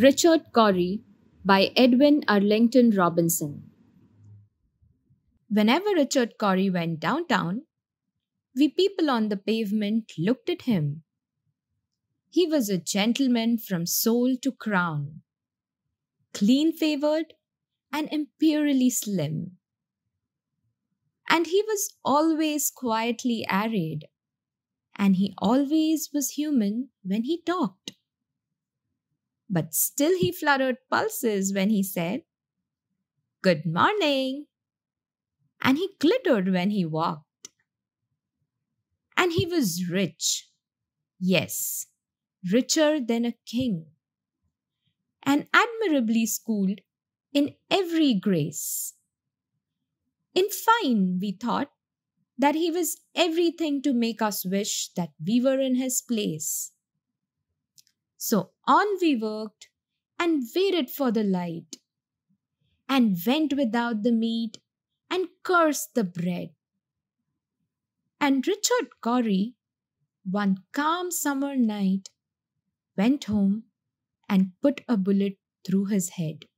Richard Cory by Edwin Arlington Robinson. Whenever Richard Cory went downtown, we people on the pavement looked at him. He was a gentleman from sole to crown, clean favored and imperially slim. And he was always quietly arrayed, and he always was human when he talked but still he fluttered pulses when he said, Good morning. And he glittered when he walked. And he was rich. Yes, richer than a king. And admirably schooled in every grace. In fine, we thought that he was everything to make us wish that we were in his place. So on we worked and waited for the light, and went without the meat and cursed the bread. And Richard Cory, one calm summer night, went home and put a bullet through his head.